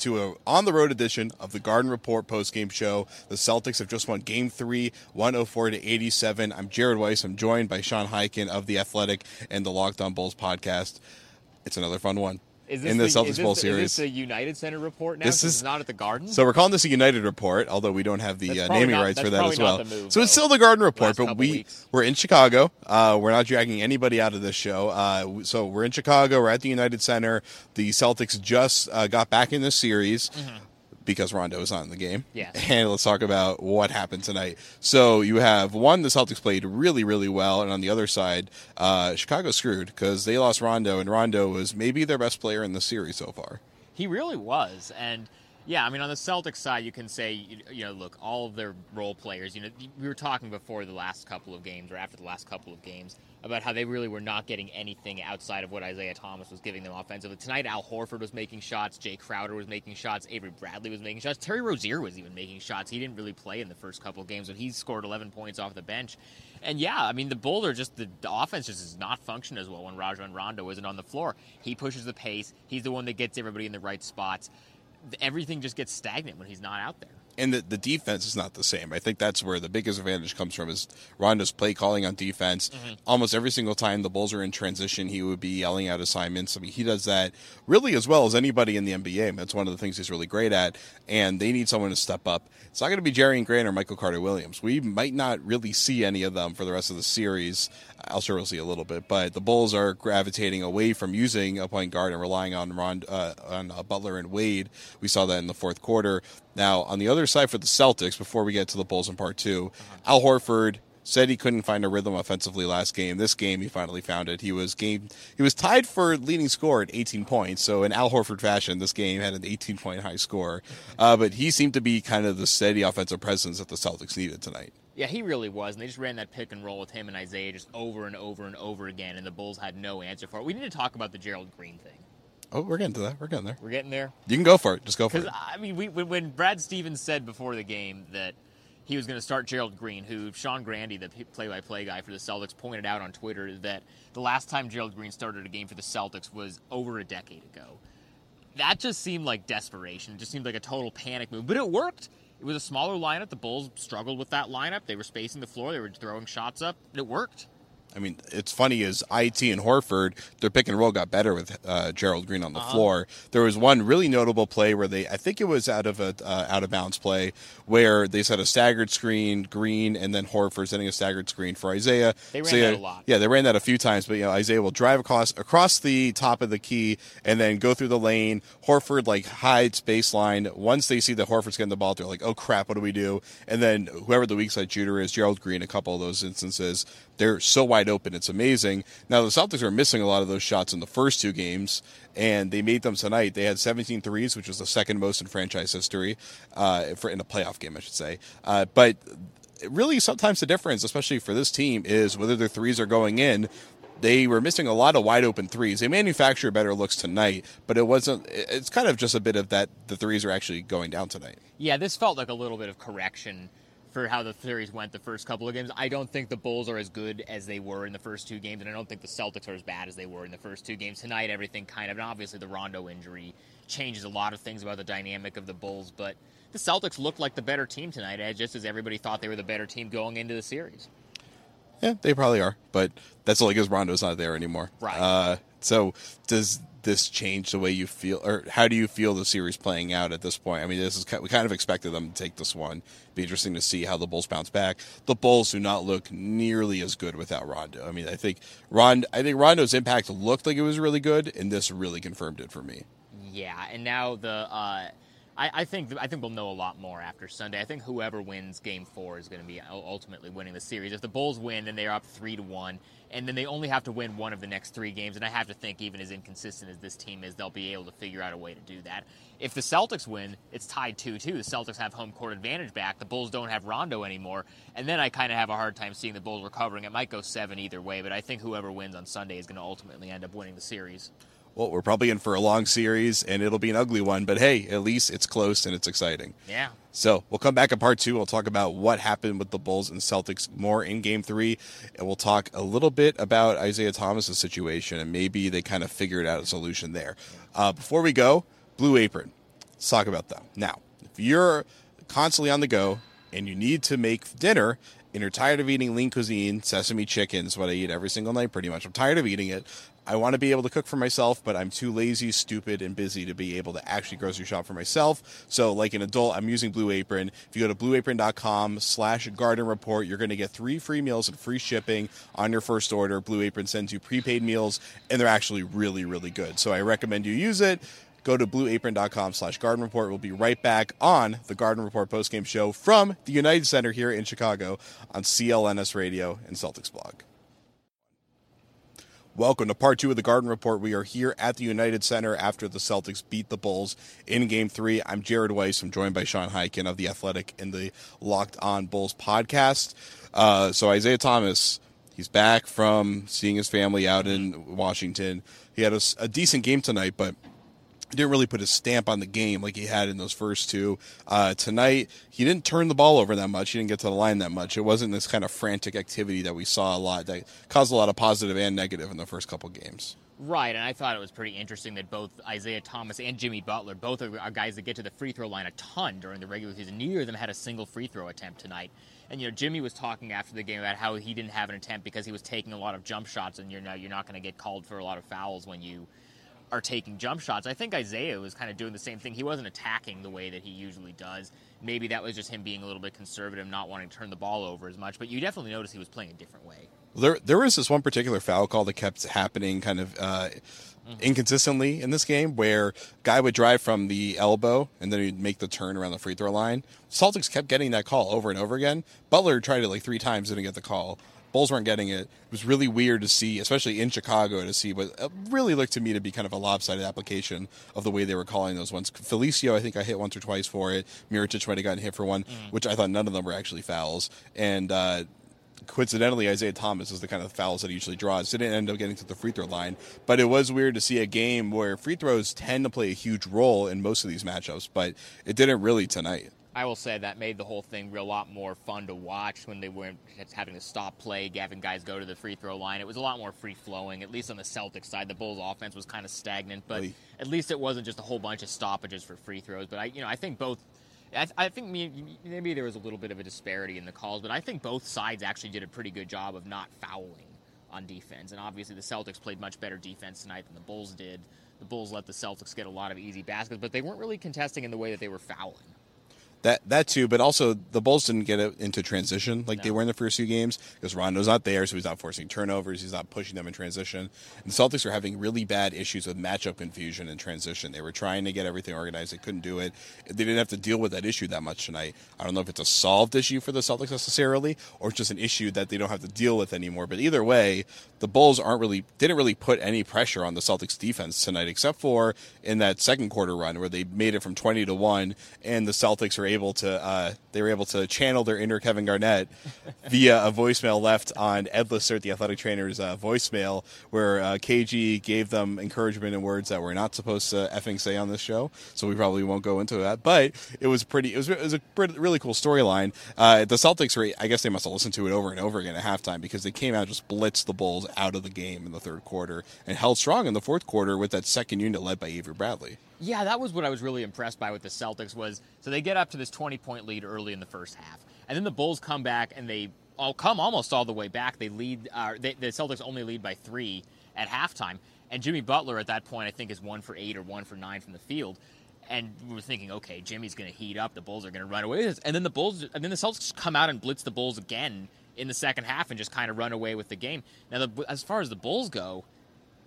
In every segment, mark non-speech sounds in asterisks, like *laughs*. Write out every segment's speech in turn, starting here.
to a on the road edition of the Garden Report postgame show. The Celtics have just won Game Three, 104 to 87. I'm Jared Weiss. I'm joined by Sean Highkin of the Athletic and the Locked On Bulls podcast. It's another fun one Is this in the, the, Celtics is this, Bowl Is series. this a United Center report now? This is- not at the Garden. So we're calling this a United report, although we don't have the uh, naming not- rights for that as well. move, so it's still the Garden Report, but we weeks. we're in Chicago. Uh, we're not dragging anybody out of this show. Uh, so we're in Chicago. We're at the United Center. The Celtics just uh, got back in this series. Because Rondo is not in the game. Mm-hmm. *laughs* And let's talk about what happened tonight. So you have one, the Celtics played really, really well. And on the other side, uh, Chicago screwed because they lost Rondo, and Rondo was maybe their best player in the series so far. He really was, and yeah, I mean, on the Celtics side, you can say, you, know, look, all of their role players. You know, we were talking before the last couple of games, or after the last couple of games, about how they really were not getting anything outside of what Isaiah Thomas was giving them offensively. Tonight, Al Horford was making shots, Jae Crowder was making shots, Avery Bradley was making shots, Terry Rozier was even making shots. He didn't really play in the first couple of games, but he scored 11 points off the bench. And yeah, I mean, the are just the, the offense just does not function as well when Rajon Rondo isn't on the floor. He pushes the pace. He's the one that gets everybody in the right spots. Everything just gets stagnant when he's not out there. And the, the defense is not the same. I think that's where the biggest advantage comes from is Rondo's play calling on defense. Almost every single time the Bulls are in transition, he would be yelling out assignments. I mean, he does that really as well as anybody in the NBA. That's one of the things he's really great at, and they need someone to step up. It's not going to be Jerian Grant or Michael Carter Williams. We might not really see any of them for the rest of the series. I'll sure we'll see a little bit, but the Bulls are gravitating away from using a point guard and relying on Ron, uh, on uh, Butler and Wade. We saw that in the fourth quarter. Now, on the other side for the Celtics, before we get to the Bulls in part 2 Al Horford said he couldn't find a rhythm offensively last game. This game, he finally found it. He was game. He was tied for leading score at 18 points. So in Al Horford fashion, this game had an 18 point high score. *laughs* Uh, but he seemed to be kind of the steady offensive presence that the Celtics needed tonight. Yeah, he really was. And they just ran that pick and roll with him and Isaiah just over and over and over again, and the Bulls had no answer for it. We need to talk about the Gerald Green thing. Oh, we're getting to that. We're getting there. We're getting there. You can go for it. Just go for it. I mean, we, when, when Brad Stevens said before the game that he was going to start Gerald Green, who Sean Grande, the play-by-play guy for the Celtics, pointed out on Twitter that the last time Gerald Green started a game for the Celtics was over a decade ago. That just seemed like desperation. It just seemed like a total panic move, but it worked. It was a smaller lineup. The Bulls struggled with that lineup. They were spacing the floor. They were throwing shots up. It worked. I mean, it's funny is it and Horford, their pick and roll got better with uh, Gerald Green on the floor. There was one really notable play where they, I think it was out of a uh, out of bounds play, where they set a staggered screen, Green, and then Horford setting a staggered screen for Isaiah. They ran Isaiah- that a lot. Yeah, they ran that a few times, but you know Isaiah will drive across across the top of the key and then go through the lane. Horford like hides baseline. Once they see that Horford's getting the ball, they're like, "Oh crap, what do we do?" And then whoever the weak side shooter is, Gerald Green, a couple of those instances, they're so wide open, it's amazing. Now the Celtics are missing a lot of those shots in the first two games, and they made them tonight. They had 17 threes, which was the second most in franchise history, uh, for in a playoff game, I should say. Uh, but really sometimes the difference, especially for this team, is whether their threes are going in. They were missing a lot of wide open threes. They manufacture better looks tonight, but it wasn't. It's kind of just a bit of that. The threes are actually going down tonight. Yeah, this felt like a little bit of correction for how the series went the first couple of games. I don't think the Bulls are as good as they were in the first two games, and I don't think the Celtics are as bad as they were in the first two games. Tonight, everything kind of, and obviously the Rondo injury changes a lot of things about the dynamic of the Bulls, but the Celtics looked like the better team tonight, eh, just as everybody thought they were the better team going into the series. Yeah, they probably are, but that's only because Rondo's not there anymore. Right. Uh, so does this change the way you feel, or how do you feel the series playing out at this point? I mean, this is we kind of expected them to take this one. Be interesting to see how the Bulls bounce back. The Bulls do not look nearly as good without Rondo. I mean, I think Rond, I think Rondo's impact looked like it was really good, and this really confirmed it for me. Yeah, and now the. Uh, I, I, think I think we'll know a lot more after Sunday. I think whoever wins Game Four is going to be ultimately winning the series. If the Bulls win, then they're up three to one, and then they only have to win one of the next three games. And I have to think, even as inconsistent as this team is, they'll be able to figure out a way to do that. If the Celtics win, it's tied 2 2. The Celtics have home court advantage back. The Bulls don't have Rondo anymore. And then I kind of have a hard time seeing the Bulls recovering. It might go seven either way, but I think whoever wins on Sunday is going to ultimately end up winning the series well, we're probably in for a long series and it'll be an ugly one, but hey, at least it's close and it's exciting. Yeah. So we'll come back in part two. We'll talk about what happened with the Bulls and Celtics more in game three. And we'll talk a little bit about Isaiah Thomas's situation and maybe they kind of figured out a solution there. Uh, before we go, Blue Apron. Let's talk about them. Now, if you're constantly on the go and you need to make dinner, and you're tired of eating lean cuisine, sesame chicken is what I eat every single night pretty much. I'm tired of eating it. I want to be able to cook for myself, but I'm too lazy, stupid, and busy to be able to actually grocery shop for myself. So, like an adult, I'm using Blue Apron. If you go to blueapron.com slash garden report, you're going to get three free meals and free shipping on your first order. Blue Apron sends you prepaid meals, and they're actually really, really good. So I recommend you use it go to blueapron.com slash garden report we'll be right back on the garden report postgame show from the united center here in chicago on clns radio and celtics blog Welcome to part two of the Garden Report. We are here at the United Center after the Celtics beat the Bulls in game three. I'm Jared Weiss. I'm joined by Sean Highkin of The Athletic and the Locked On Bulls podcast. Uh, so, Isaiah Thomas, he's back from seeing his family out in Washington. He had a, a decent game tonight, but didn't really put a stamp on the game like he had in those first two. Uh, tonight, he didn't turn the ball over that much. He didn't get to the line that much. It wasn't this kind of frantic activity that we saw a lot that caused a lot of positive and negative in the first couple games. Right, and I thought it was pretty interesting that both Isaiah Thomas and Jimmy Butler, both are guys that get to the free throw line a ton during the regular season. Neither of them had a single free throw attempt tonight. And you know, Jimmy was talking after the game about how he didn't have an attempt because he was taking a lot of jump shots, and you're you're not going to get called for a lot of fouls when you are taking jump shots. I think Isaiah was kind of doing the same thing. He wasn't attacking the way that he usually does. Maybe that was just him being a little bit conservative, not wanting to turn the ball over as much. But you definitely notice he was playing a different way. There, there was this one particular foul call that kept happening, kind of. Uh, mm-hmm. inconsistently in this game where guy would drive from the elbow and then he'd make the turn around the free throw line. Celtics kept getting that call over and over again. Butler tried it like three times, didn't get the call. Bulls weren't getting it. It was really weird to see, especially in Chicago, to see what really looked to me to be kind of a lopsided application of the way they were calling those ones. Felicio, I think I hit once or twice for it. Mirotic might have gotten hit for one, mm. which I thought none of them were actually fouls. And uh, coincidentally, Isaiah Thomas is the kind of fouls that he usually draws. Didn't end up getting to the free throw line, but it was weird to see a game where free throws tend to play a huge role in most of these matchups, but it didn't really tonight. I will say that made the whole thing a lot more fun to watch when they weren't having to stop play, having guys go to the free throw line. It was a lot more free flowing, at least on the Celtics side. The Bulls' offense was kind of stagnant, but really? at least it wasn't just a whole bunch of stoppages for free throws. But I, you know, I think both. I, I think maybe there was a little bit of a disparity in the calls, but I think both sides actually did a pretty good job of not fouling on defense. And obviously, the Celtics played much better defense tonight than the Bulls did. The Bulls let the Celtics get a lot of easy baskets, but they weren't really contesting in the way that they were fouling. That that too, but also the Bulls didn't get it into transition like no. they were in the first few games because Rondo's not there, so he's not forcing turnovers, he's not pushing them in transition. And the Celtics are having really bad issues with matchup confusion and transition. They were trying to get everything organized, they couldn't do it. They didn't have to deal with that issue that much tonight. I don't know if it's a solved issue for the Celtics necessarily, or it's just an issue that they don't have to deal with anymore. But either way, the Bulls aren't really didn't really put any pressure on the Celtics defense tonight, except for in that second quarter run where they made it from twenty to one, and the Celtics are able to. Uh, they were able to channel their inner Kevin Garnett *laughs* via a voicemail left on Ed Lacerte, the athletic trainer's uh, voicemail, where uh, KG gave them encouragement in words that we're not supposed to effing say on this show. So we probably won't go into that. But it was pretty. It was, it was a pretty, really cool storyline. Uh, the Celtics were. I guess they must have listened to it over and over again at halftime because they came out and just blitzed the Bulls out of the game in the third quarter and held strong in the fourth quarter with that second unit led by Avery Bradley. Yeah, that was what I was really impressed by with the Celtics was so they get up to this 20 point lead early in the first half. And then the Bulls come back and they all come almost all the way back. They lead uh, they, the Celtics only lead by 3 at halftime. And Jimmy Butler at that point, I think, is one for eight or one for nine from the field. And we were thinking, okay, Jimmy's going to heat up. The Bulls are going to run away with this. And then the Bulls, and then the Celtics come out and blitz the Bulls again in the second half and just kind of run away with the game. Now, the, as far as the Bulls go,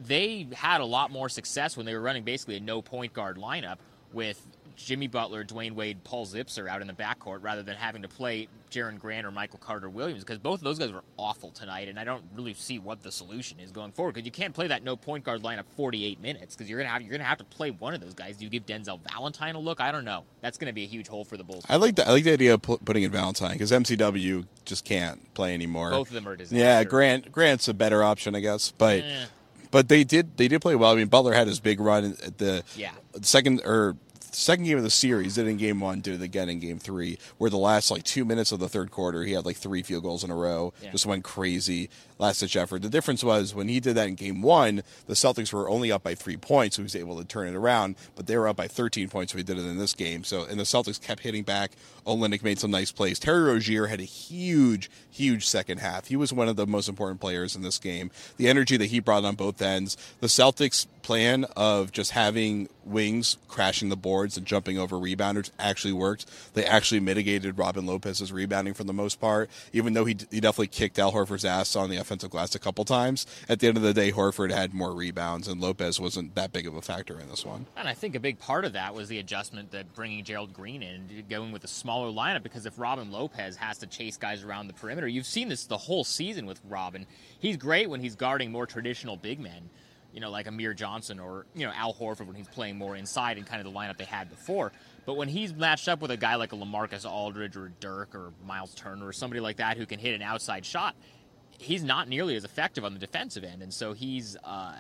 they had a lot more success when they were running basically a no point guard lineup with Jimmy Butler, Dwyane Wade, Paul Zipser out in the backcourt rather than having to play Jerian Grant or Michael Carter Williams because both of those guys were awful tonight, and I don't really see what the solution is going forward because you can't play that no point guard lineup 48 minutes because you're gonna have you're gonna have to play one of those guys. Do you give Denzel Valentine a look? I don't know. That's gonna be a huge hole for the Bulls. I like the I like the idea of pu- putting in Valentine because MCW just can't play anymore. Both of them are disaster. Yeah, Grant Grant's a better option, I guess, but Eh. But they did they did play well. I mean, Butler had his big run at the Yeah. second or second game of the series. Did in game one, did it again in game three, where the last like two minutes of the third quarter, he had like three field goals in a row. Yeah. Just went crazy, last ditch effort. The difference was when he did that in game one, the Celtics were only up by three points, so he was able to turn it around. But they were up by 13 points, so he did it in this game. So and the Celtics kept hitting back. Olynyk made some nice plays. Terry Rozier had a huge, huge second half. He was one of the most important players in this game. The energy that he brought on both ends. The Celtics plan of just having wings crashing the boards and jumping over rebounders actually worked. They actually mitigated Robin Lopez's rebounding for the most part, even though he, he definitely kicked Al Horford's ass on the offensive glass a couple times. At the end of the day, Horford had more rebounds, and Lopez wasn't that big of a factor in this one. And I think a big part of that was the adjustment that bringing Gerald Green in, going with a smaller lineup. Because if Robin Lopez has to chase guys around the perimeter, you've seen this the whole season with Robin. He's great when he's guarding more traditional big men, you know, like Amir Johnson or you know Al Horford when he's playing more inside and kind of the lineup they had before. But when he's matched up with a guy like a LaMarcus Aldridge or Dirk or Myles Turner or somebody like that who can hit an outside shot, he's not nearly as effective on the defensive end, and so he's. Uh,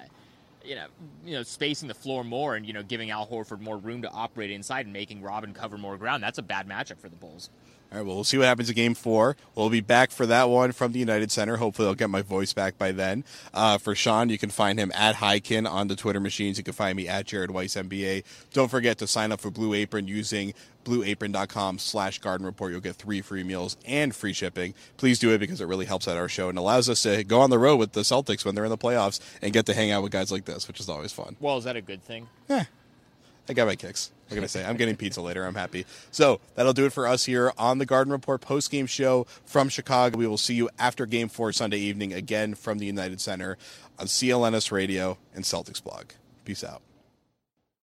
you know, you know, spacing the floor more and you know giving Al Horford more room to operate inside and making Robin cover more ground. That's a bad matchup for the Bulls. All right, well, we'll see what happens in game four. We'll be back for that one from the United Center. Hopefully, I'll get my voice back by then. Uh, for Sean, you can find him at Highkin on the Twitter machines. You can find me at Jared Weiss NBA. Don't forget to sign up for Blue Apron using blueapron.com slash garden report. You'll get three free meals and free shipping. Please do it because it really helps out our show and allows us to go on the road with the Celtics when they're in the playoffs and get to hang out with guys like this, which is always fun. Well, is that a good thing? I got my kicks. What can I say? I'm getting pizza later. I'm happy. So that'll do it for us here on the Garden Report post game show from Chicago. We will see you after game four Sunday evening again from the United Center on CLNS Radio and Celtics blog. Peace out.